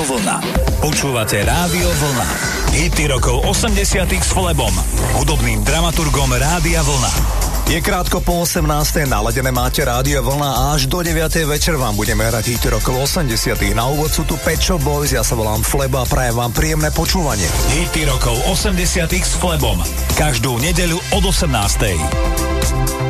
Rádio Vlna. Počúvate Rádio Vlna. Hity rokov 80 s Flebom, hudobným dramaturgom Rádia Vlna. Je krátko po 18. naladené máte Rádio Vlna a až do 9. večer vám budeme hrať hity rokov 80 Na úvod sú tu Pet Shop Boys, ja sa volám Fleba a prajem vám príjemné počúvanie. Hity rokov 80 s Flebom. Každú nedeľu od 18.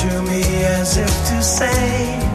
To me as if to say,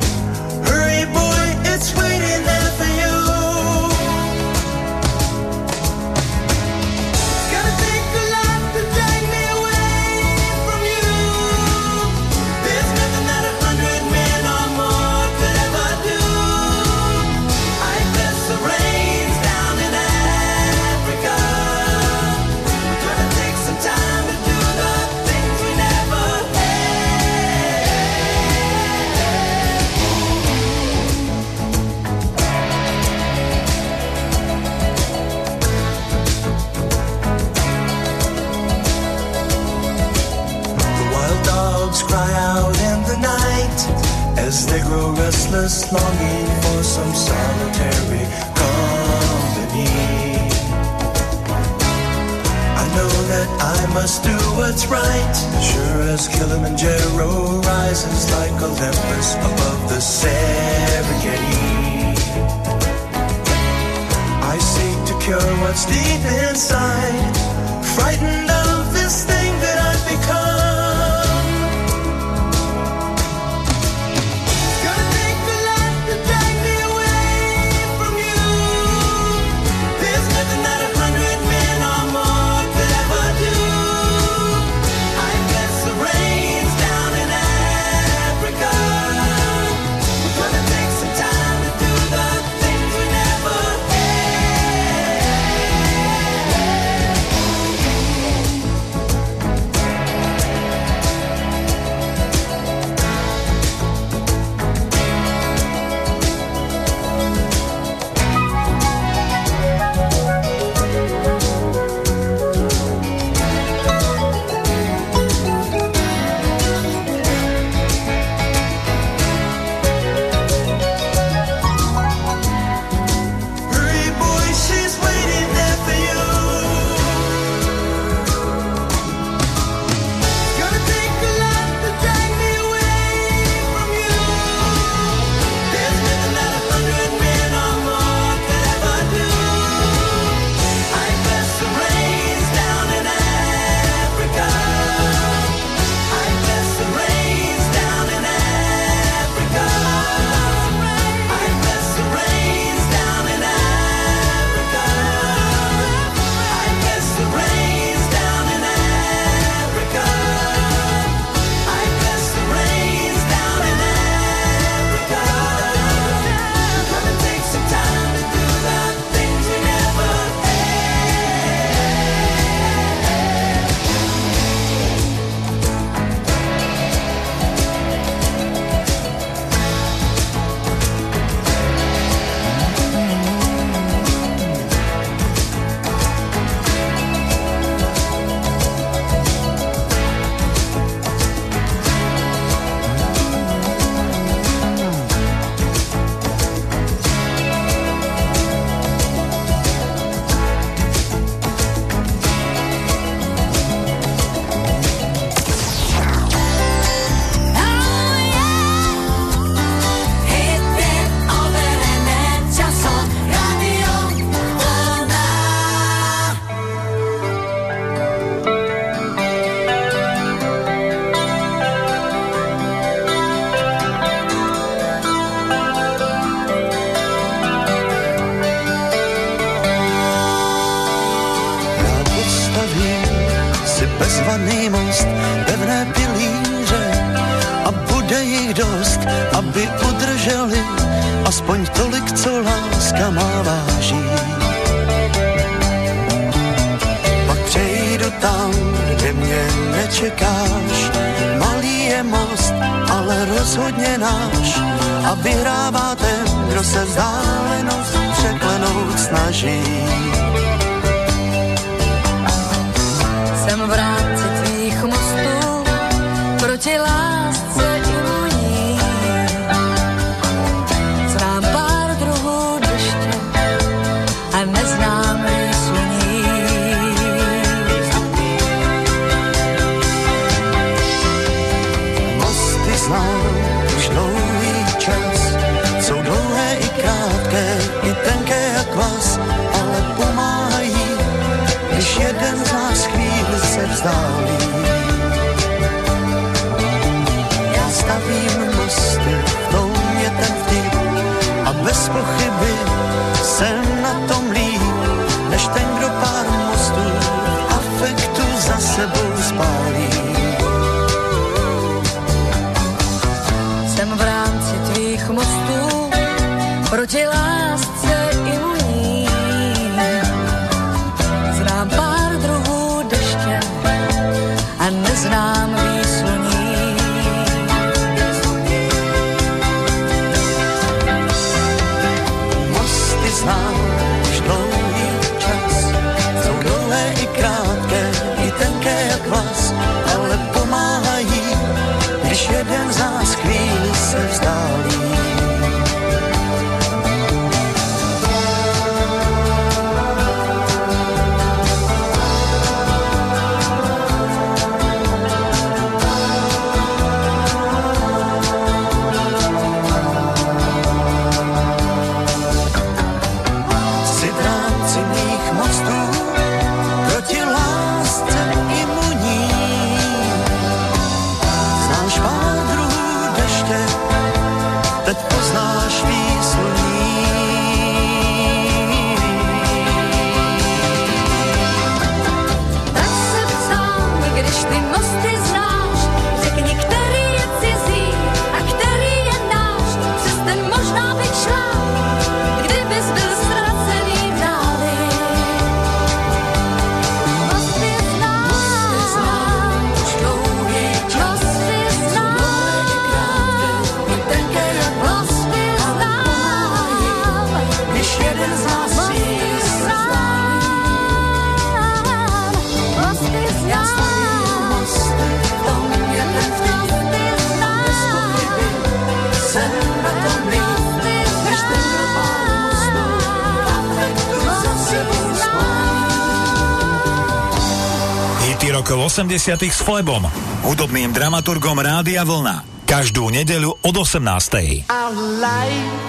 80 s Flebom, hudobným dramaturgom Rádia Vlna. Každú nedeľu od 18. Our life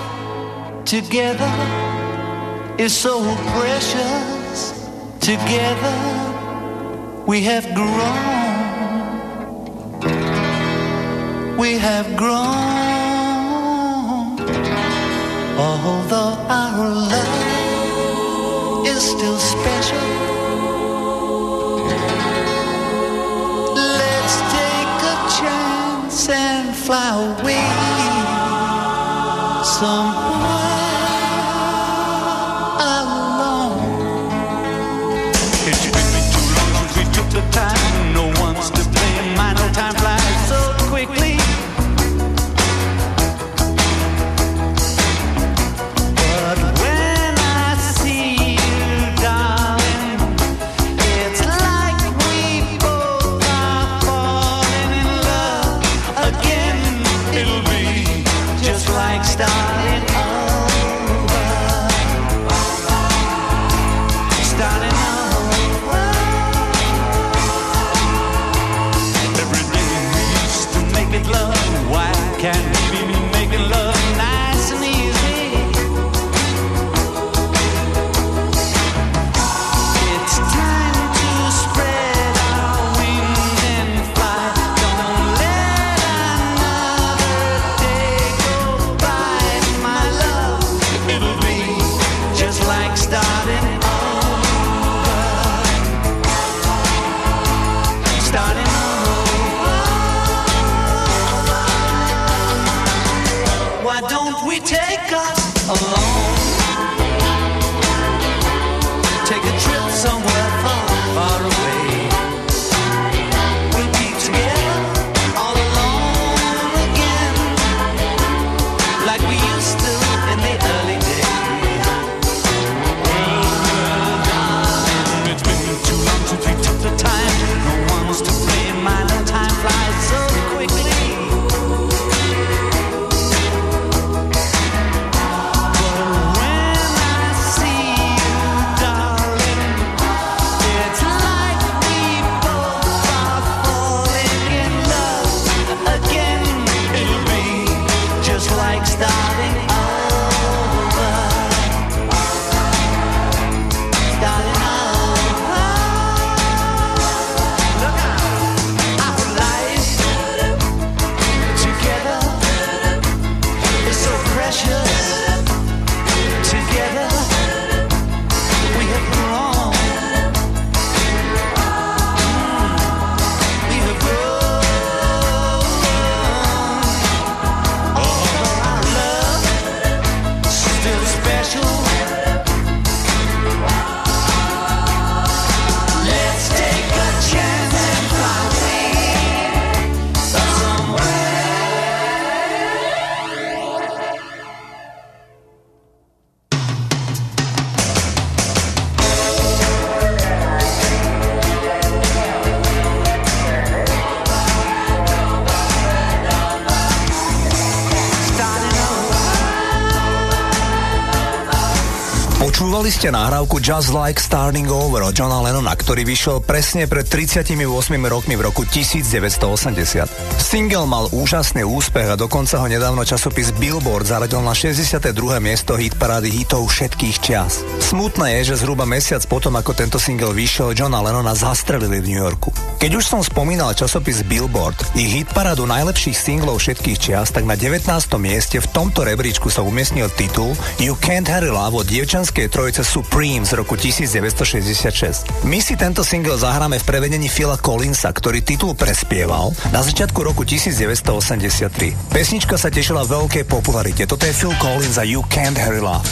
together is so precious Together we have grown We have grown Although our love is still special Počúvali ste nahrávku Just Like Starting Over od Johna Lennona, ktorý vyšiel presne pred 38 rokmi v roku 1980. Single mal úžasný úspech a dokonca ho nedávno časopis Billboard zaradil na 62. miesto hit parády hitov všetkých čias. Smutné je, že zhruba mesiac potom, ako tento single vyšiel, Johna Lennona zastrelili v New Yorku. Keď už som spomínal časopis Billboard, ich hit parádu najlepších singlov všetkých čias, tak na 19. mieste v tomto rebríčku sa umiestnil titul You Can't Hurry Love od dievčanskej trojice Supreme z roku 1966. My si tento single zahráme v prevedení Phila Collinsa, ktorý titul prespieval na začiatku roku 1983. Pesnička sa tešila veľkej popularite. Toto je Phil Collins a You Can't Hurry love,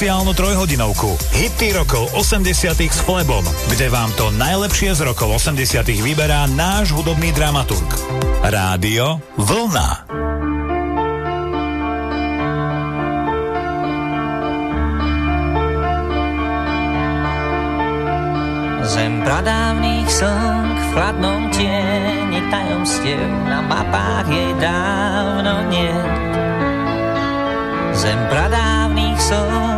špeciálnu trojhodinovku. Hity rokov 80 s Flebom, kde vám to najlepšie z rokov 80 vyberá náš hudobný dramaturg. Rádio Vlna. Zem pradávnych slnk v chladnom tieni tajomstiev na mapách jej dávno nie. Zem pradávnych slnk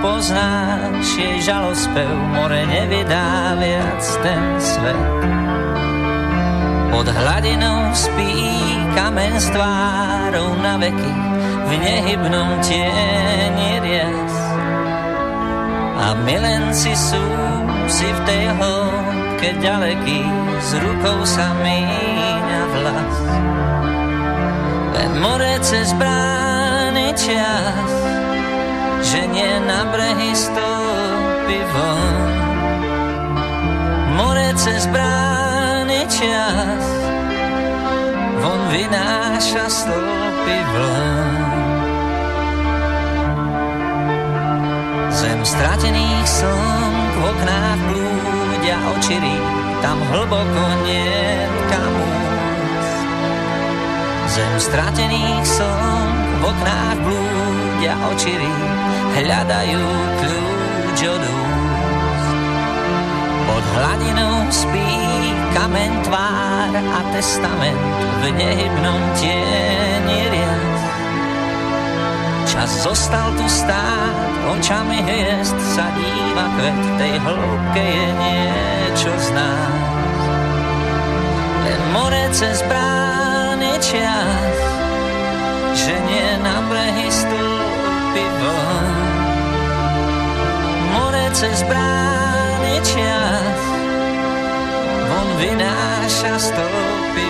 nepoznáš jej žalospev, more nevydá viac ten svet. Pod hladinou spí kamen s tvárou na veky v nehybnom tieni rias. A milenci sú si v tej hĺbke ďaleký, s rukou sa míňa vlas. Len more cez brány čas, že nie na brehy stúpi von. More cez brány čas, von vynáša stĺpy vln. Zem stratených slnk v oknách blúdia očirí, tam hlboko nie kam. Zem stratených slnk v oknách blúdia ľudia očiví hľadajú kľúč od. Pod hladinou spí kamen tvár a testament v nehybnom tieni riad. Čas zostal tu stáť, očami hviezd sa díva kvet, tej hĺbke je niečo z nás. Len more cez brány čas, že nie pivom. More cez brány čas, on vynáša stopy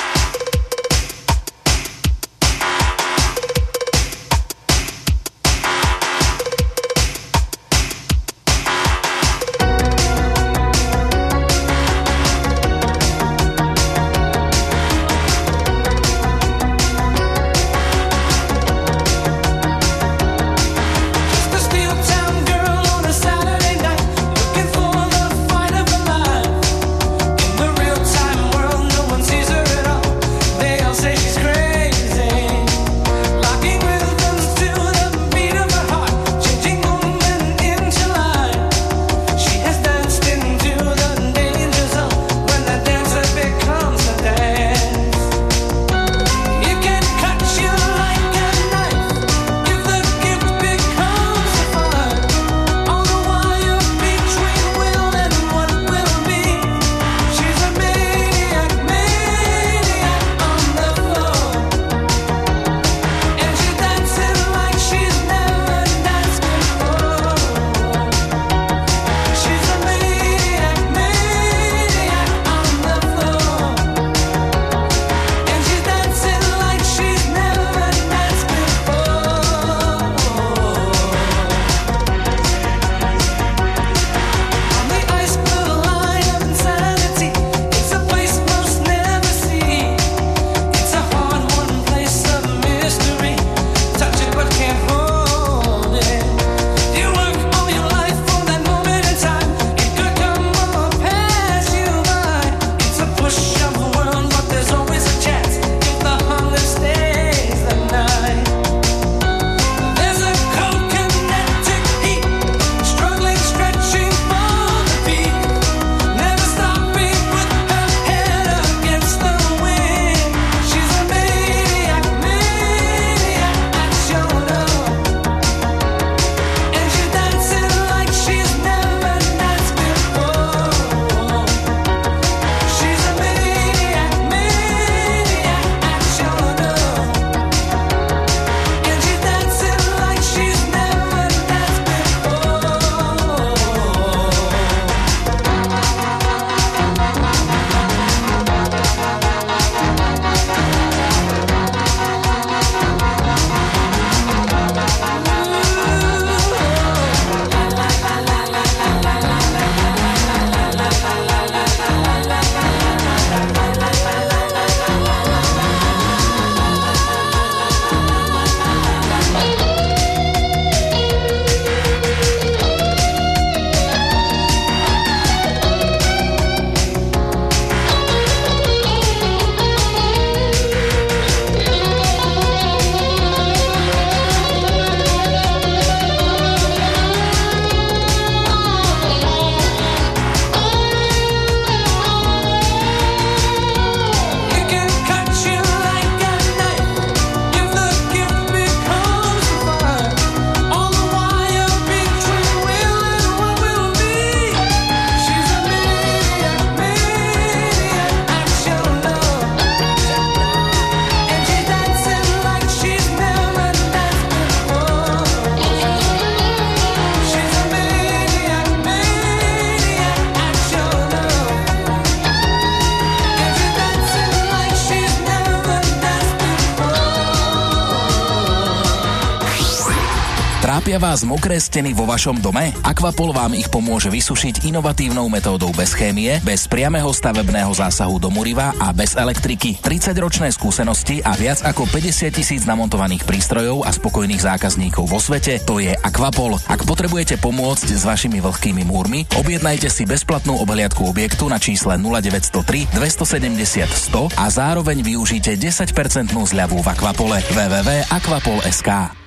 Trápia vás mokré steny vo vašom dome? Aquapol vám ich pomôže vysušiť inovatívnou metódou bez chémie, bez priameho stavebného zásahu do muriva a bez elektriky. 30-ročné skúsenosti a viac ako 50 tisíc namontovaných prístrojov a spokojných zákazníkov vo svete, to je Aquapol. Ak potrebujete pomôcť s vašimi vlhkými múrmi, objednajte si bezplatnú obhliadku objektu na čísle 0903 270 100 a zároveň využite 10% zľavu v Aquapole www.aquapol.sk.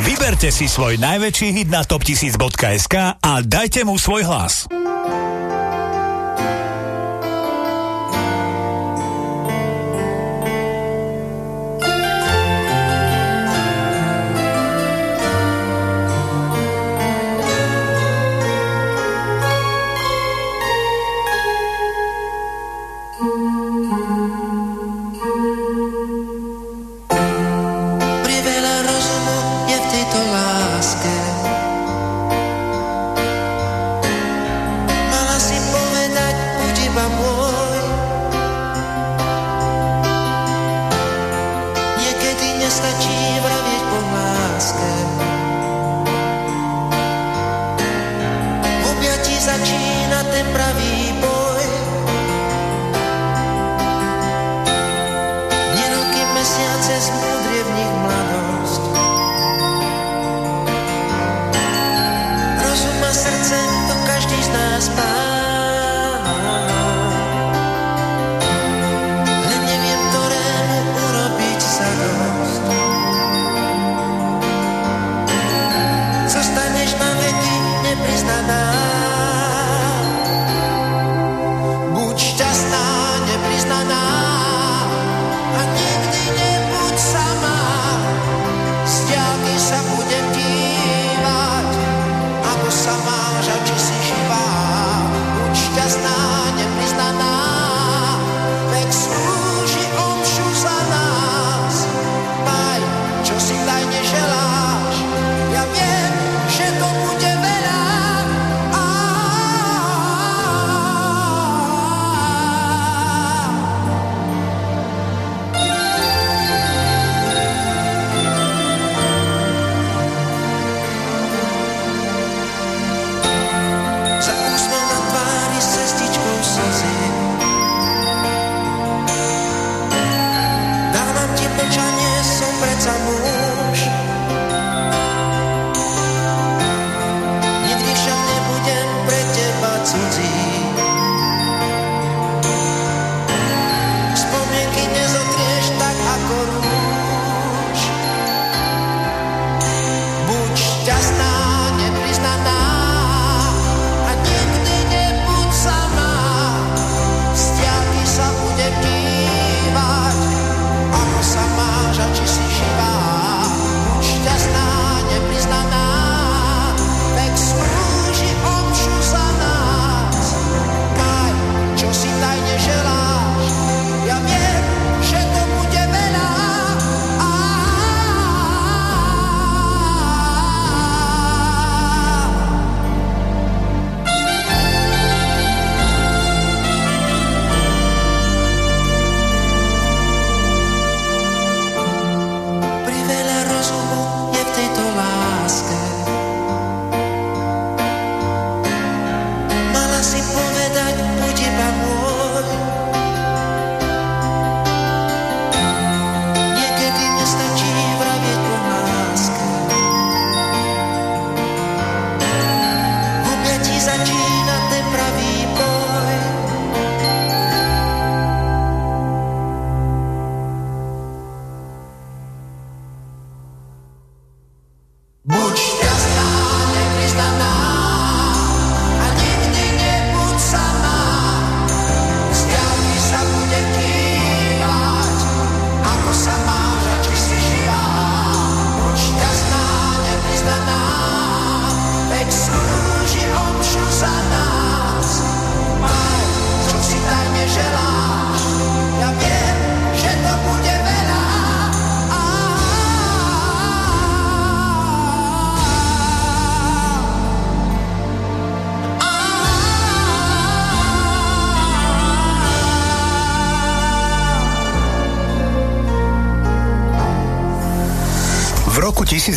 Vyberte si svoj najväčší hit na top1000.sk a dajte mu svoj hlas.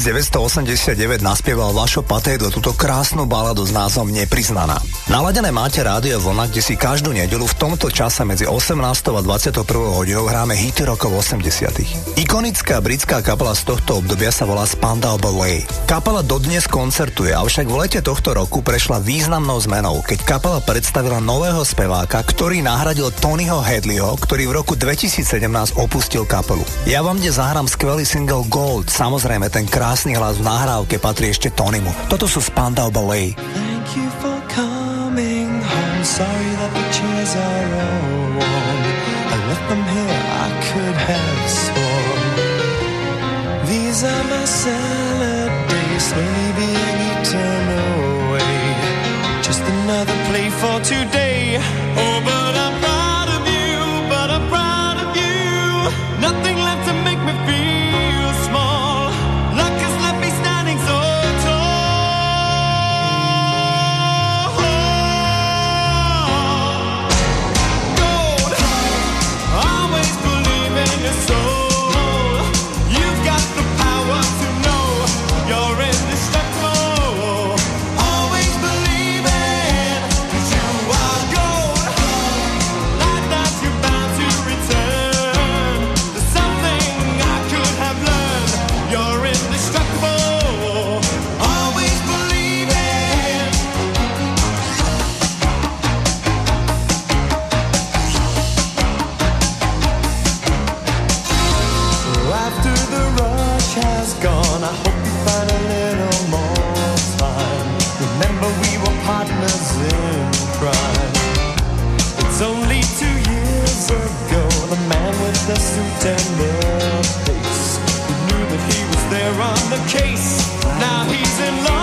1989 naspieval Vašo Patédo túto krásnu baladu s názvom Nepriznaná. Naladené máte rádio Vlna, kde si každú nedelu v tomto čase medzi 18. a 21. hodinou hráme hity rokov 80. Ikonická britská kapela z tohto obdobia sa volá Spandau Ballet. Kapela dodnes koncertuje, avšak v lete tohto roku prešla významnou zmenou, keď kapela predstavila nového speváka, ktorý nahradil Tonyho Hedleyho, ktorý v roku 2017 opustil kapelu. Ja vám dnes zahrám skvelý single Gold, samozrejme ten krásny hlas v nahrávke patrí ešte Tonymu. Toto sú Spandau Ballet. Thank you for home. Sorry that the chairs are all warm. I left them here, I could have sworn. These are my salad days, slowly being eaten away. Just another play for today. Oh, but I'm the case. Now he's in love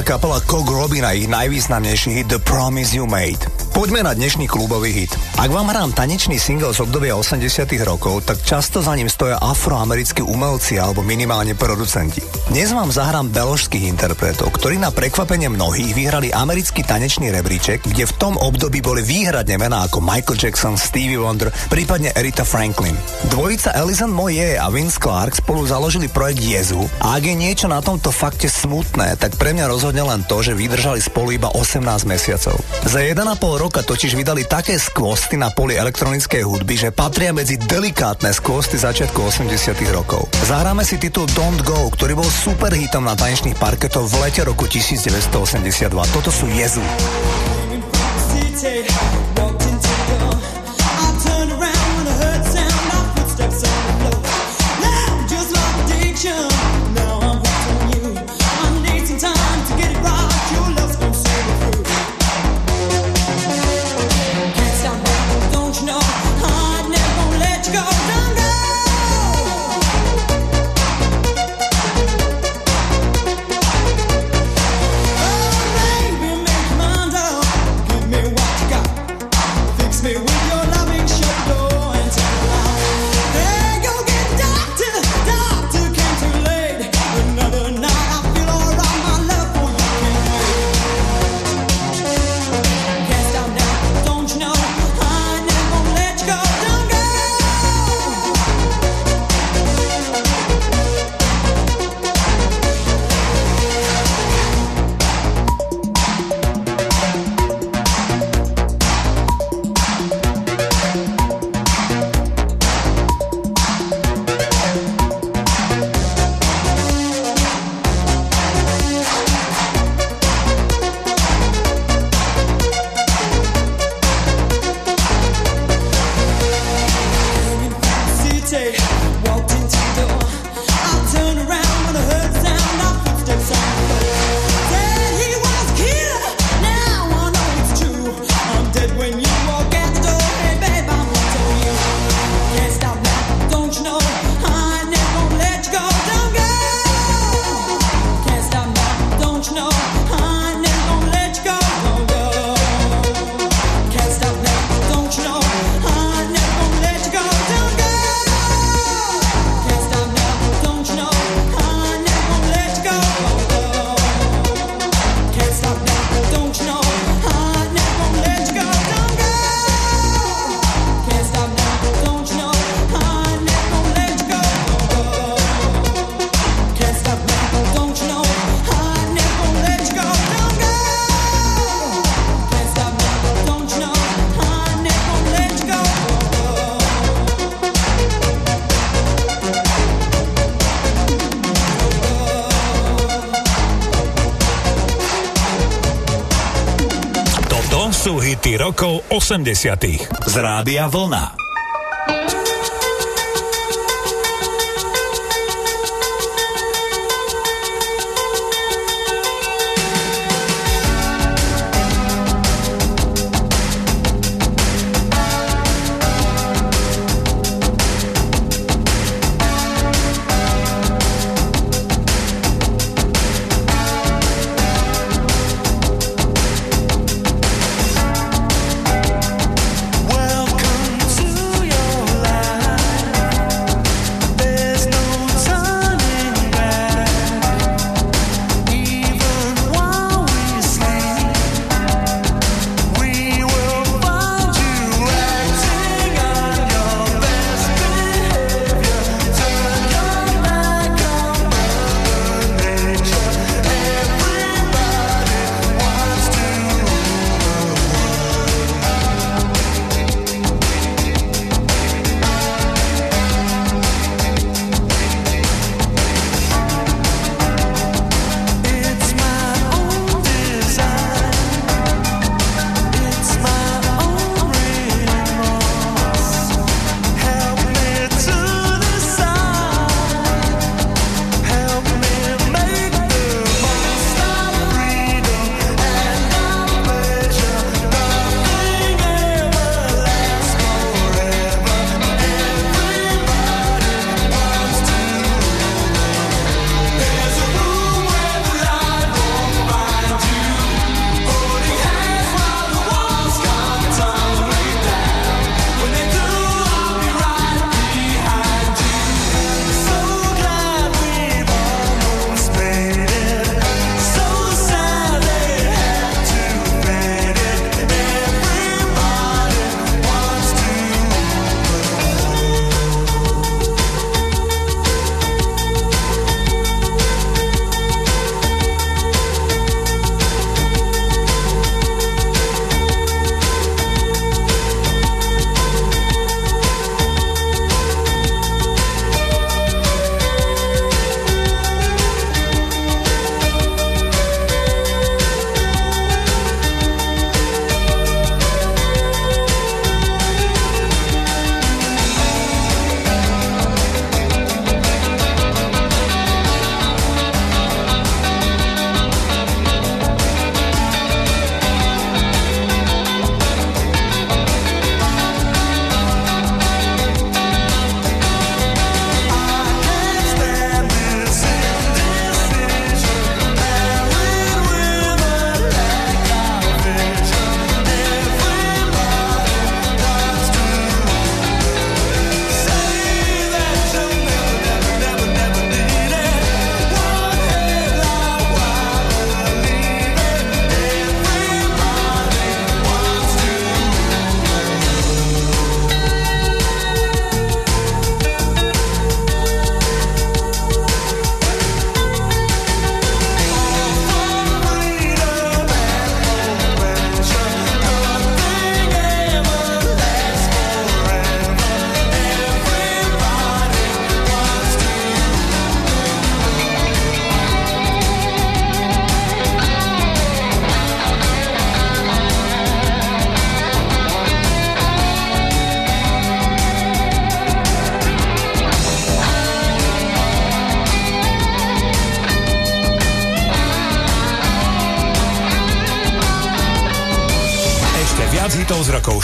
Britská kapela Cock robí na ich najvýznamnejší hit The Promise You Made. Poďme na dnešný klubový hit. Ak vám hrám tanečný single z obdobia 80 rokov, tak často za ním stoja afroamerickí umelci alebo minimálne producenti. Dnes vám zahrám beložských interpretov, ktorí na prekvapenie mnohých vyhrali americký tanečný rebríček, kde v tom období boli výhradne mená ako Michael Jackson, Stevie Wonder, prípadne Erita Franklin. Dvojica Alison Moje a Vince Clark spolu založili projekt Jezu a ak je niečo na tomto fakte smutné, tak pre mňa rozhodne len to, že vydržali spolu iba 18 mesiacov. Za 1,5 roka totiž vydali také skvosty na poli elektronickej hudby, že patria medzi delikátne skvosty začiatku 80 rokov. Zahráme si titul Don't Go, ktorý bol superhitom na tanečných parketoch v lete roku 1982. Toto sú Jezu. Turn 80. z Rádia Vlna.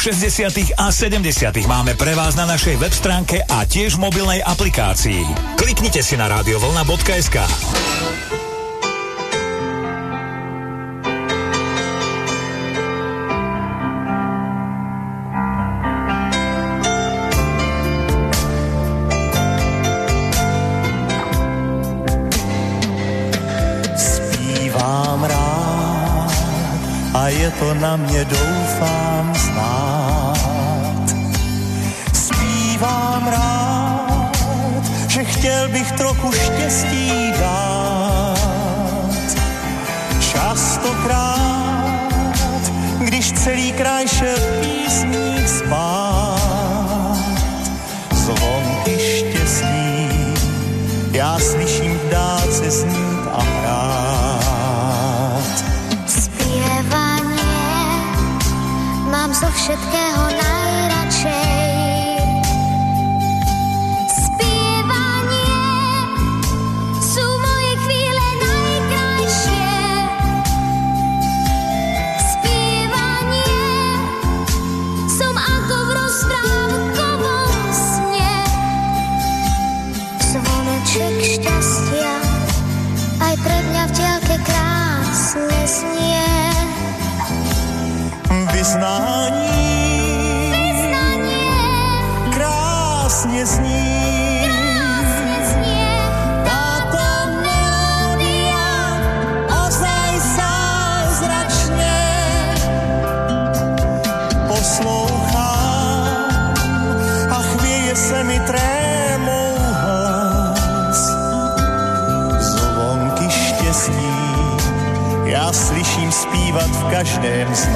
60. a 70. máme pre vás na našej web stránke a tiež v mobilnej aplikácii. Kliknite si na radiovolna.sk. Zpívám rád a je to na mne doufám misty name's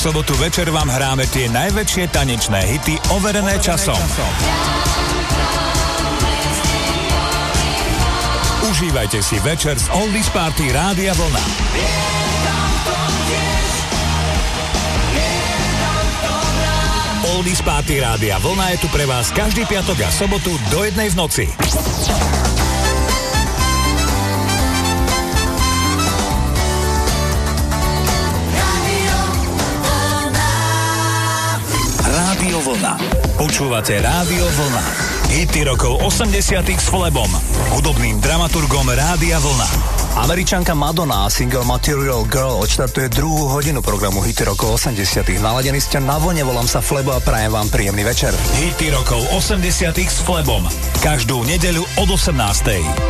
Sobotu večer vám hráme tie najväčšie tanečné hity overené časom. Užívajte si večer z Oldies Party Rádia Vlna. Oldies Party Rádia Vlna je tu pre vás každý piatok a sobotu do jednej v noci. Počúvate Rádio Vlna. Hity rokov 80 s Flebom, hudobným dramaturgom Rádia Vlna. Američanka Madonna a single Material Girl odštartuje druhú hodinu programu Hity rokov 80 Naladení ste na vlne, volám sa Flebo a prajem vám príjemný večer. Hity rokov 80 s Flebom. Každú nedeľu od 18.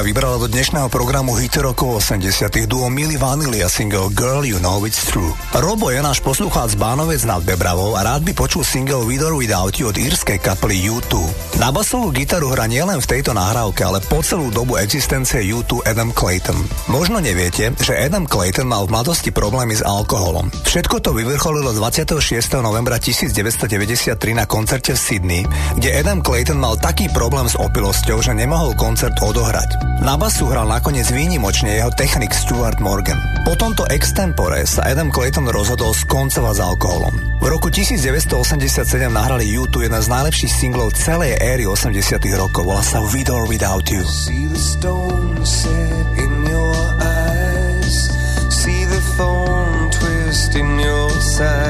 dvojka vybrala do dnešného programu hit rokov 80 duo Milly Vanilli a single Girl You Know It's True. Robo je náš poslucháč z Bánovec nad Bebravou a rád by počul single With or Without You od írskej kapely U2. Na basovú gitaru hra nielen v tejto nahrávke, ale po celú dobu existencie U2 Adam Clayton. Možno neviete, že Adam Clayton mal v mladosti problémy s alkoholom. Všetko to vyvrcholilo 26. novembra 1993 na koncerte v Sydney, kde Adam Clayton mal taký problém s opilosťou, že nemohol koncert odohrať. Na basu hral nakoniec výnimočne jeho technik Stuart Morgan. Po tomto extempore sa Adam Clayton rozhodol skoncovať s alkoholom roku 1987 nahrali U2 jeden z najlepších singlov celej éry 80 rokov. Volá sa With or Without You. See the stone set in your eyes See the thorn twist in your side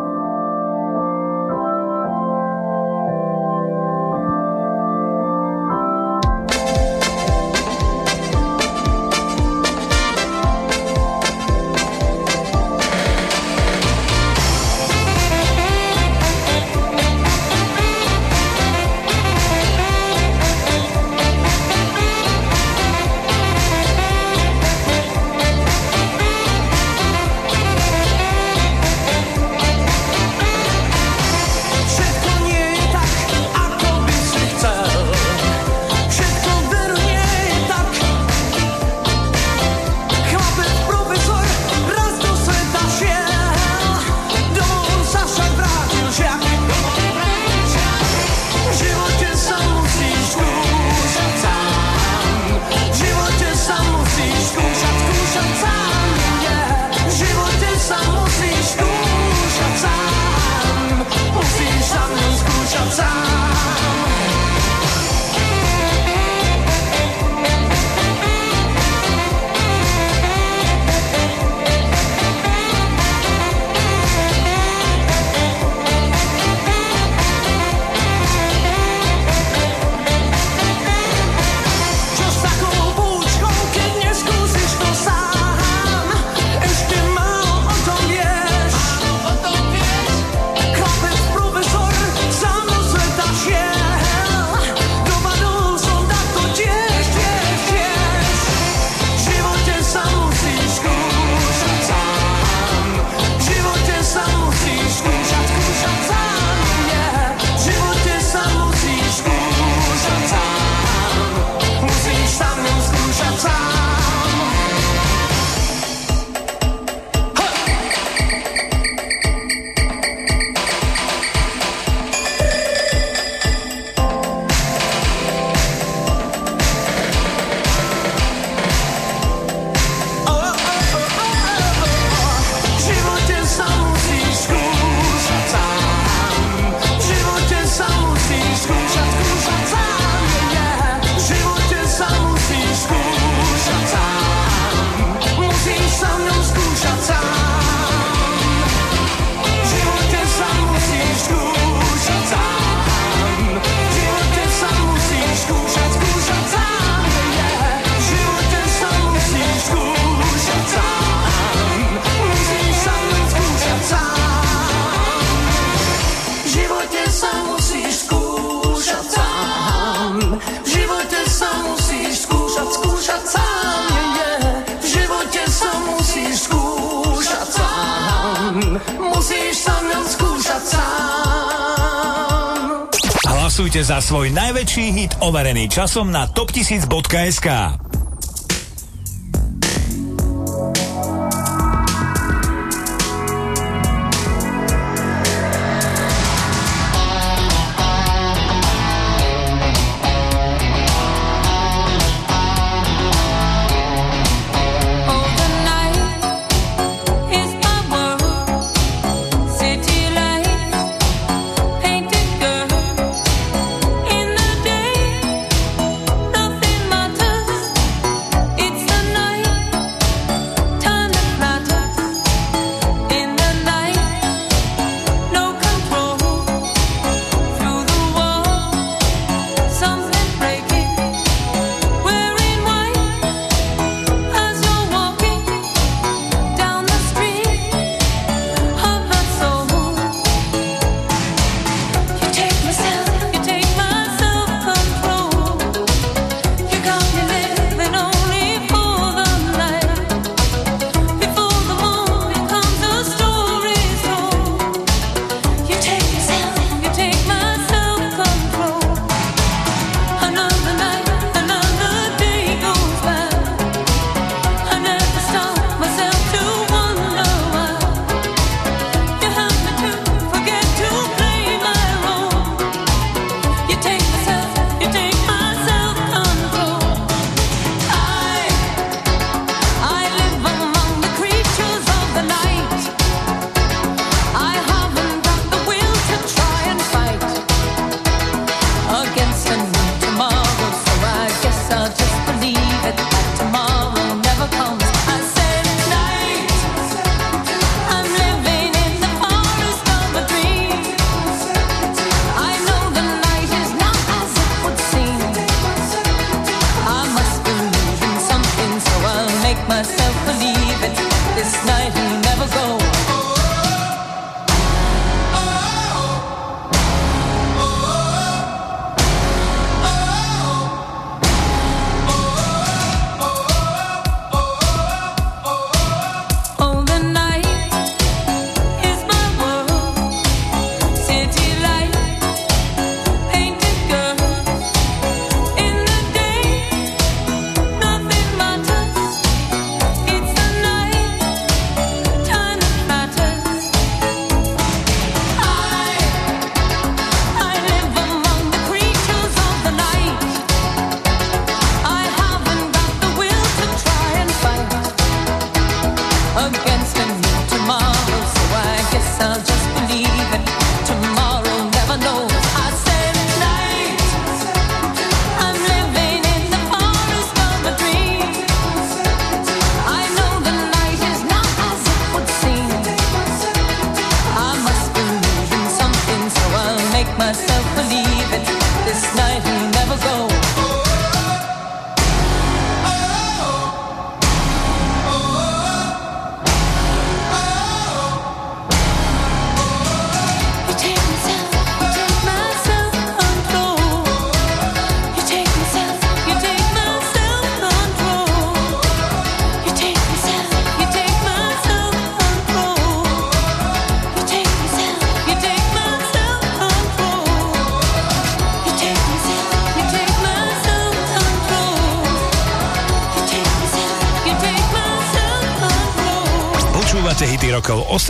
svoj najväčší hit overený časom na top1000.sk.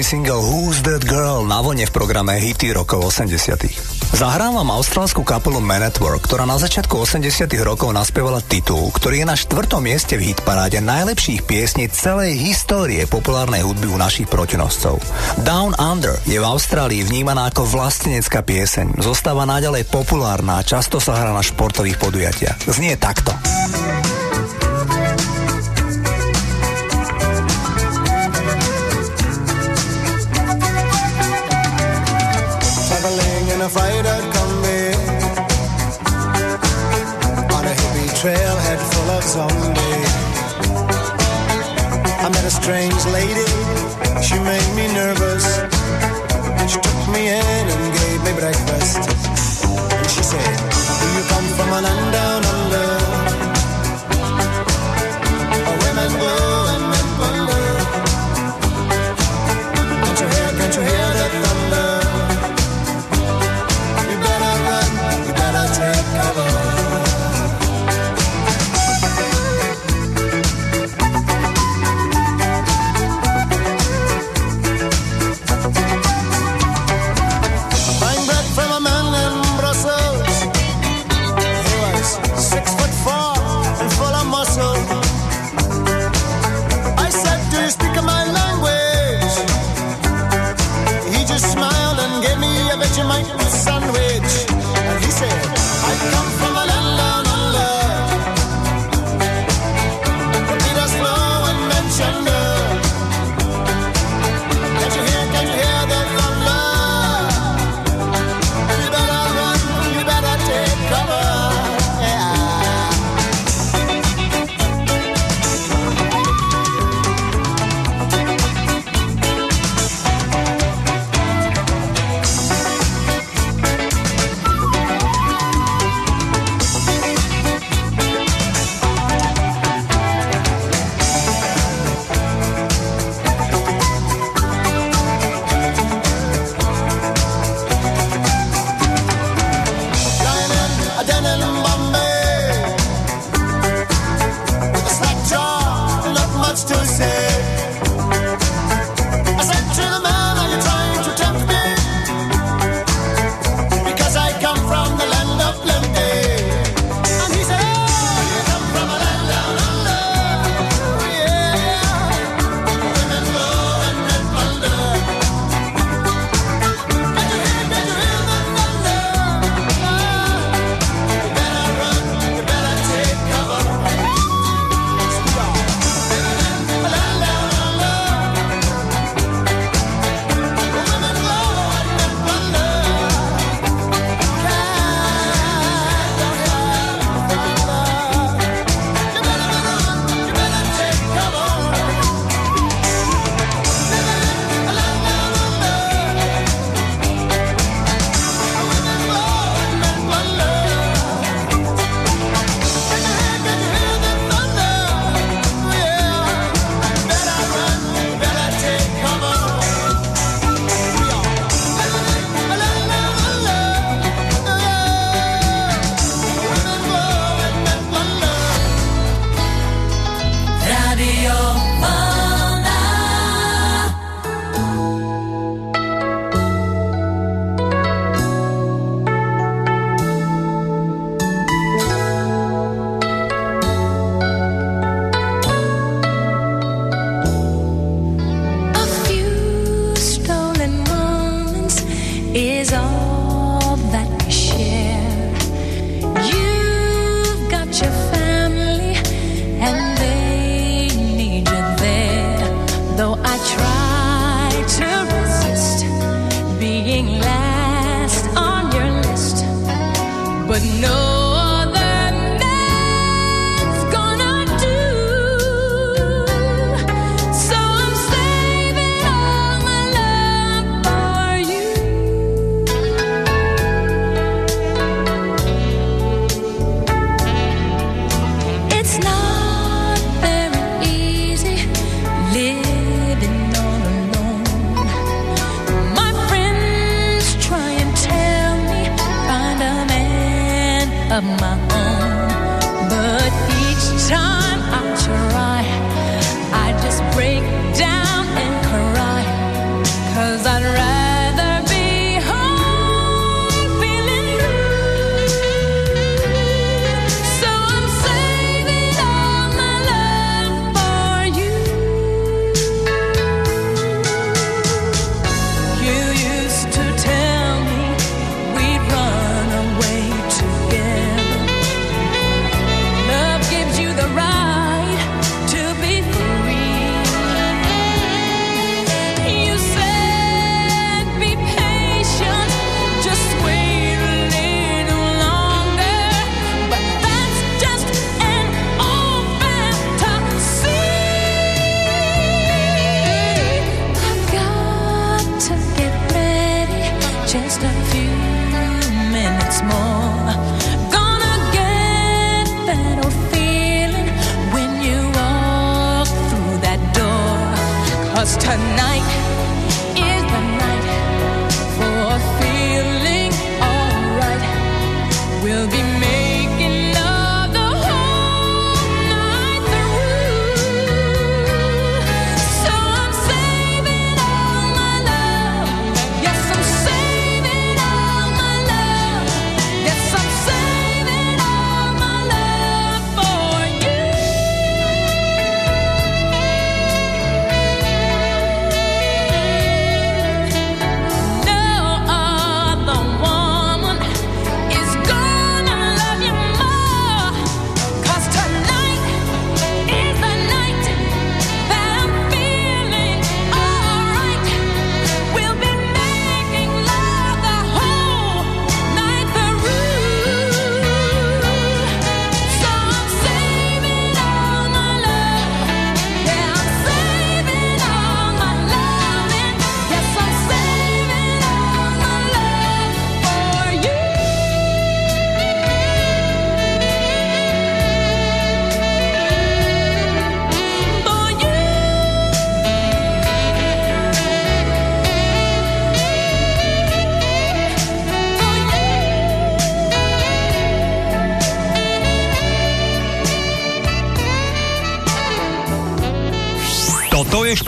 úspešný single Who's That Girl na vlne v programe Hity rokov 80. Zahrávam austrálsku kapelu Man at Work, ktorá na začiatku 80. rokov naspievala titul, ktorý je na štvrtom mieste v hitparáde najlepších piesní celej histórie populárnej hudby u našich protinoscov. Down Under je v Austrálii vnímaná ako vlastenecká pieseň, zostáva naďalej populárna a často sa hrá na športových podujatiach. Znie takto. close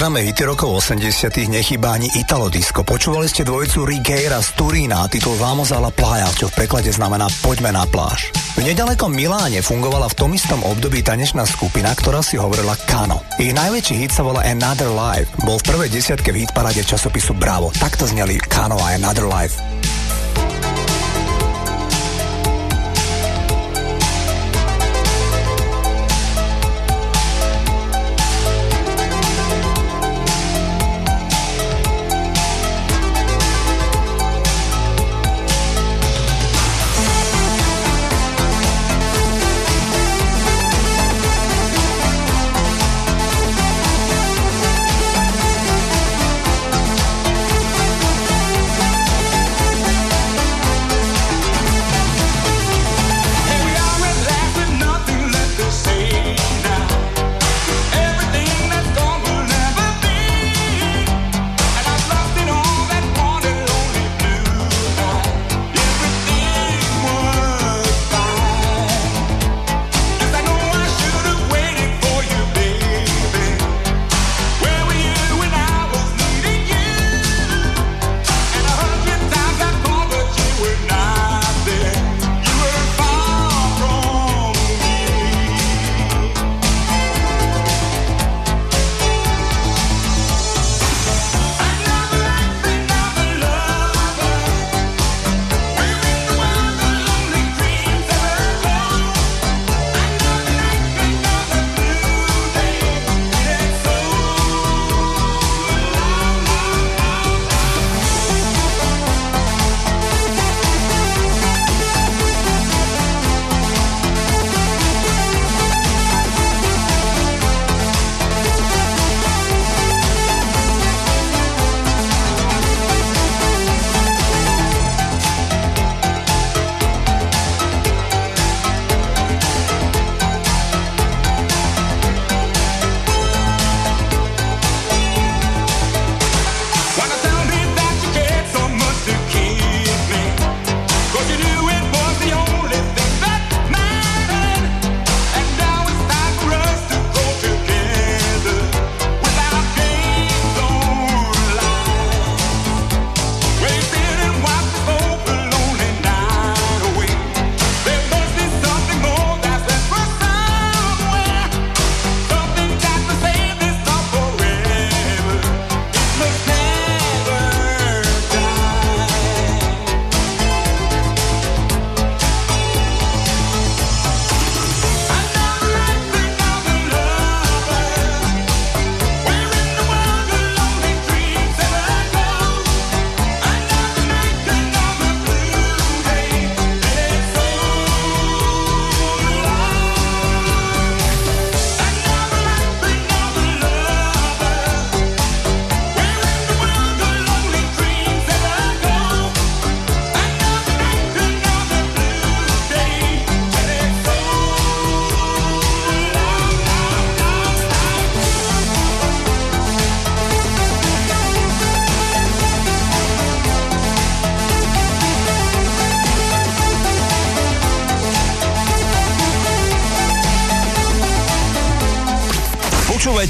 Programe Hity rokov 80 nechýba ani Italo Disco. Počúvali ste dvojicu Rigueira z Turína titul Vamos a la playa, čo v preklade znamená Poďme na pláž. V nedalekom Miláne fungovala v tom istom období tanečná skupina, ktorá si hovorila Kano. Ich najväčší hit sa volá Another Life. Bol v prvej desiatke v hitparade časopisu Bravo. Takto zneli Kano a Another Life.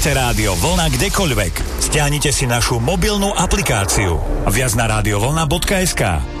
Počúvajte Rádio Vlna kdekoľvek. Stiahnite si našu mobilnú aplikáciu. Viac na radiovlna.sk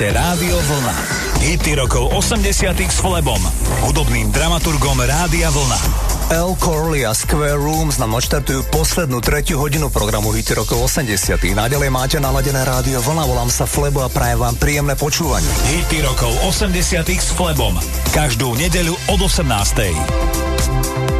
Počúvate Rádio Vlna. Hity rokov 80 s Flebom, hudobným dramaturgom Rádia Vlna. El Corley a Square Rooms nám odštartujú poslednú tretiu hodinu programu Hity rokov 80 Naďalej máte naladené rádio Vlna, volám sa Flebo a prajem vám príjemné počúvanie. Hity rokov 80 s Flebom. Každú nedeľu od 18.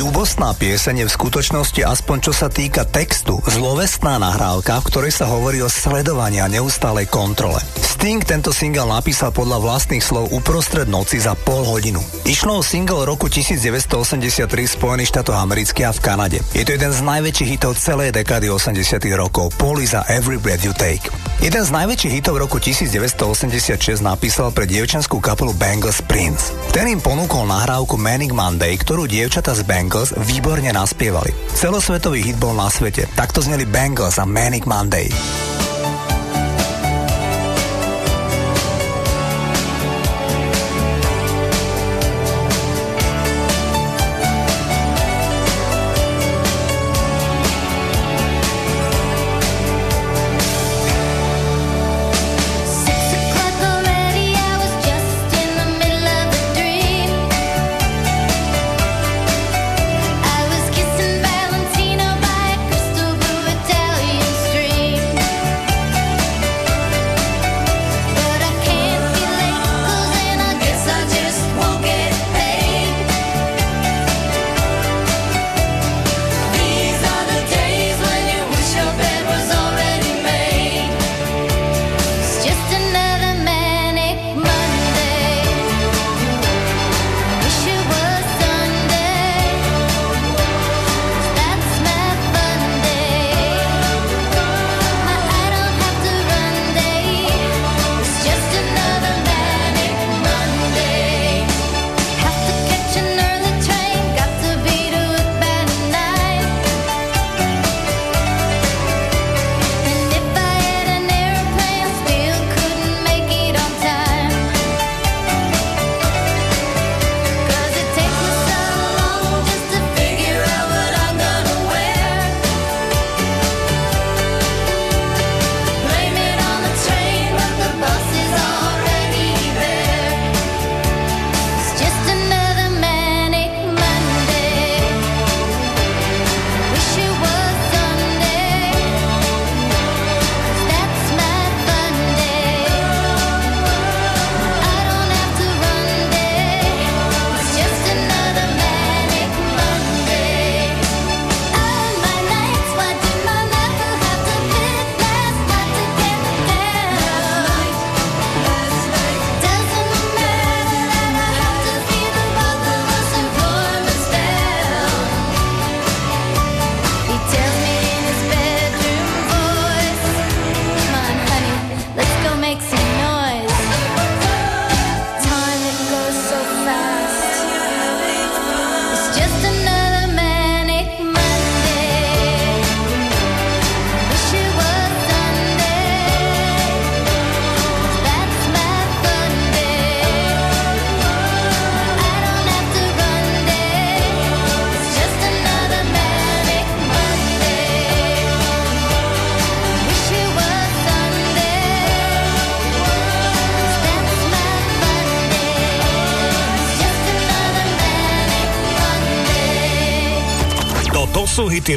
ľubostná pieseň je v skutočnosti, aspoň čo sa týka textu, zlovestná nahrávka, v ktorej sa hovorí o sledovaní a neustálej kontrole. Sting tento single napísal podľa vlastných slov uprostred noci za pol hodinu. Išlo o single roku 1983 v Spojených štátoch amerických a v Kanade. Je to jeden z najväčších hitov celej dekády 80 rokov, Poliza Every Breath You Take. Jeden z najväčších hitov roku 1986 napísal pre dievčenskú kapelu Bangles Prince. Ten im ponúkol nahrávku Manic Monday, ktorú dievčata z Bengals výborne naspievali. Celosvetový hit bol na svete. Takto zneli Bengals a Manic Monday.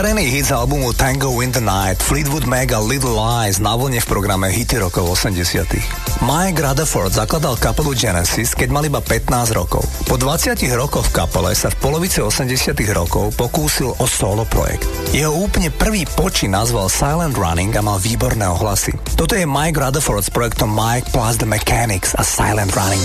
Vydarený hit z albumu Tango in the Night, Fleetwood Mac a Little Lies na vlne v programe Hity rokov 80 Mike Rutherford zakladal kapelu Genesis, keď mal iba 15 rokov. Po 20 rokoch v kapele sa v polovici 80 rokov pokúsil o solo projekt. Jeho úplne prvý počin nazval Silent Running a mal výborné ohlasy. Toto je Mike Rutherford s projektom Mike plus the Mechanics a Silent Running.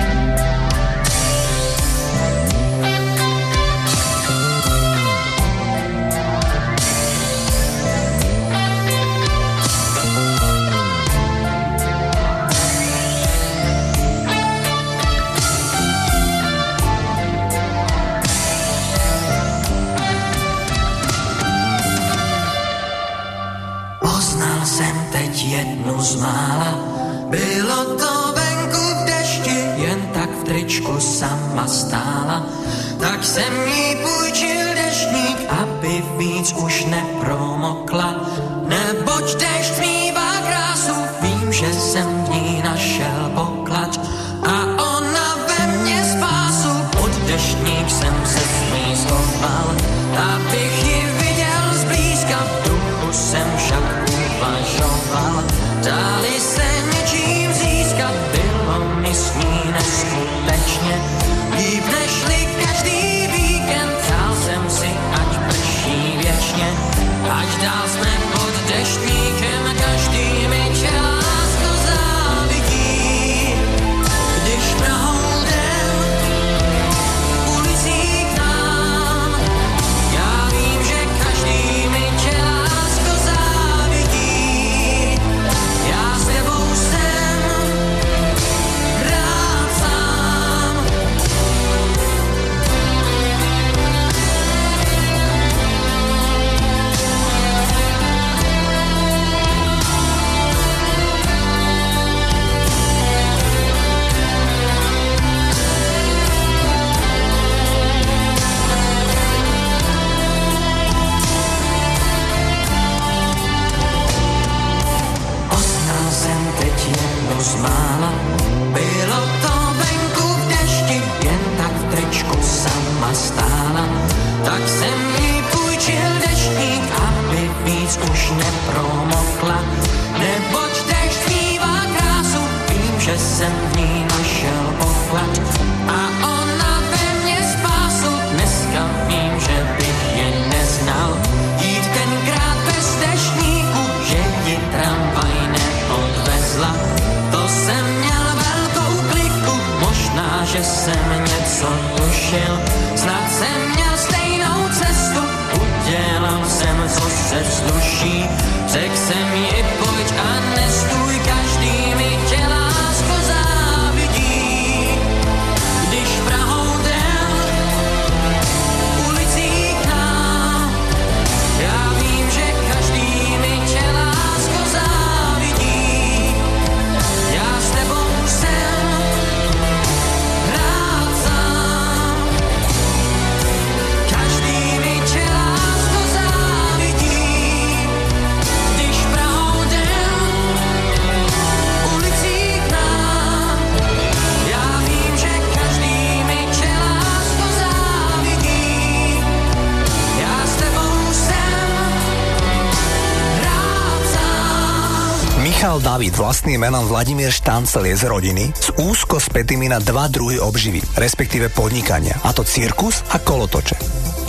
vlastným menom Vladimír Štancel je z rodiny s úzko spätými na dva druhy obživy, respektíve podnikania, a to cirkus a kolotoče.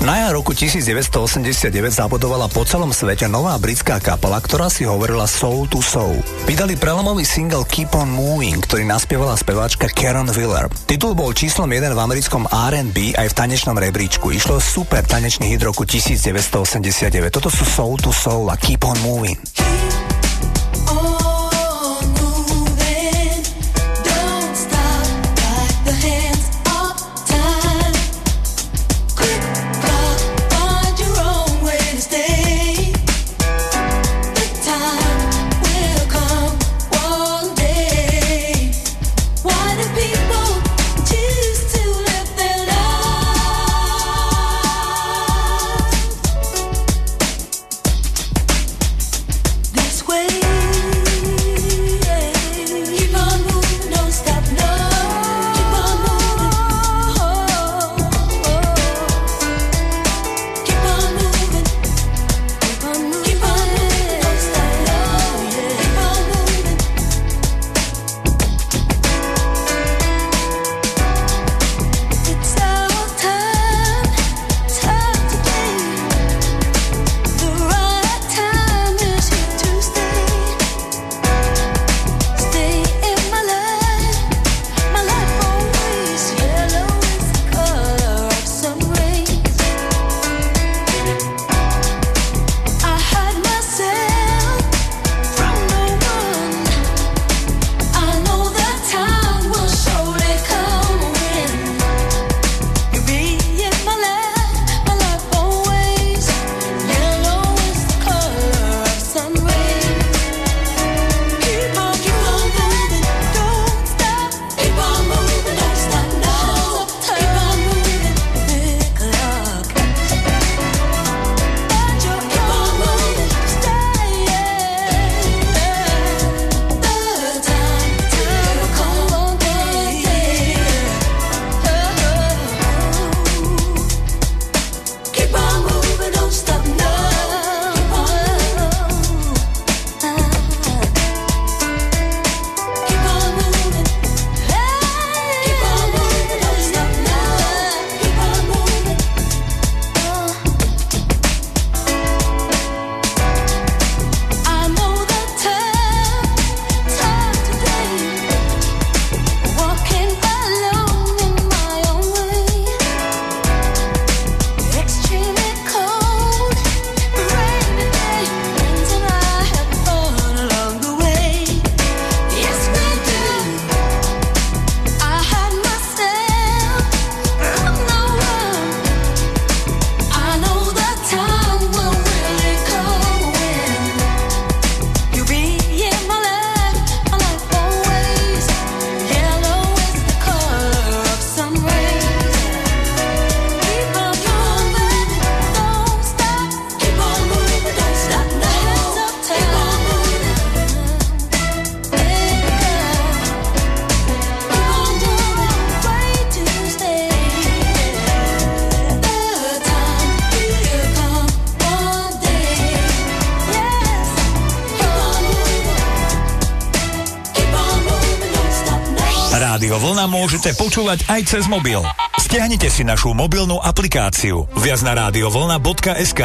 Na jar roku 1989 zabudovala po celom svete nová britská kapela, ktorá si hovorila Soul to Soul. Vydali prelomový single Keep on Moving, ktorý naspievala speváčka Karen Willer. Titul bol číslom 1 v americkom R&B aj v tanečnom rebríčku. Išlo super tanečný hit roku 1989. Toto sú Soul to Soul a Keep on Moving. počúvať aj cez mobil. Stiahnite si našu mobilnú aplikáciu viac na radiovolna.sk.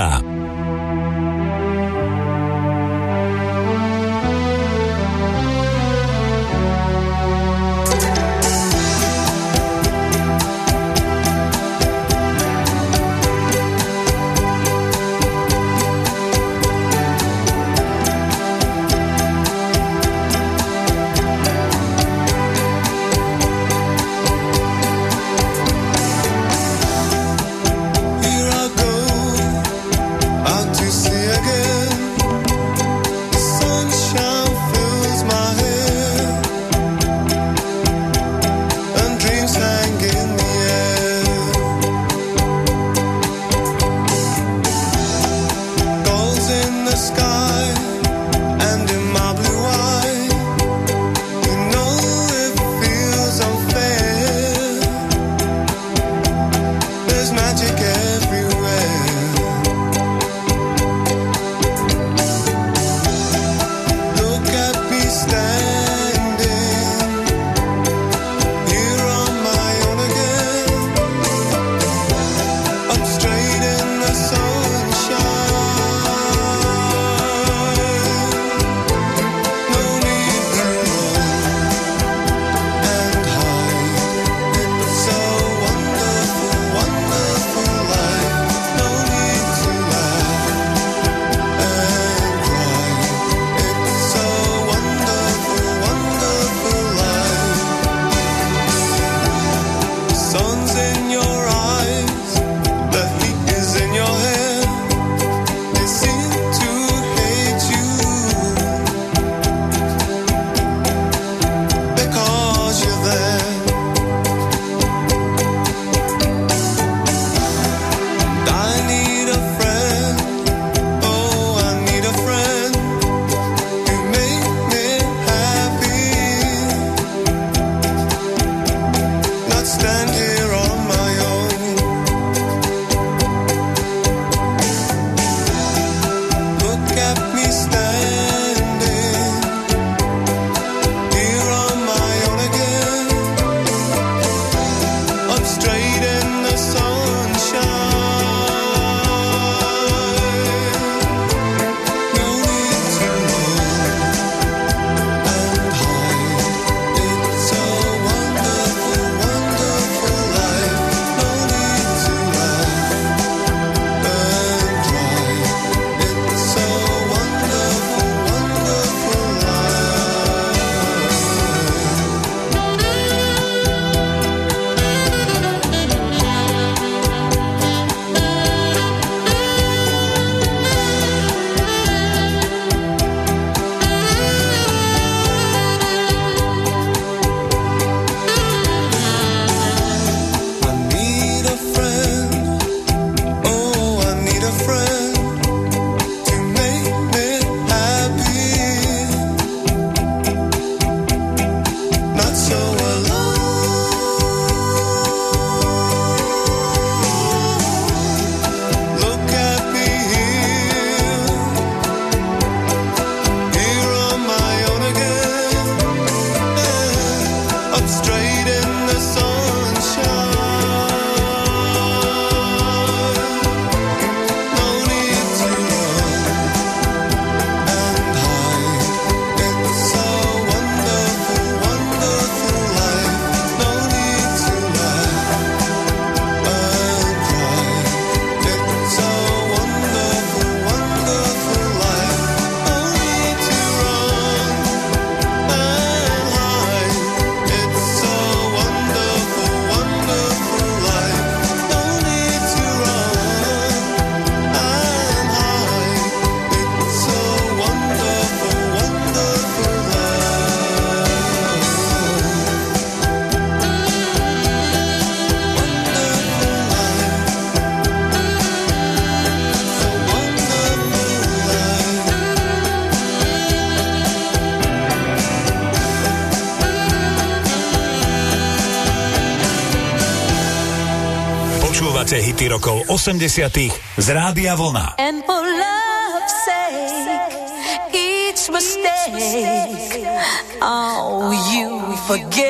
80 z Rádia Vlna. And for love's sake, each mistake, oh, you forgave.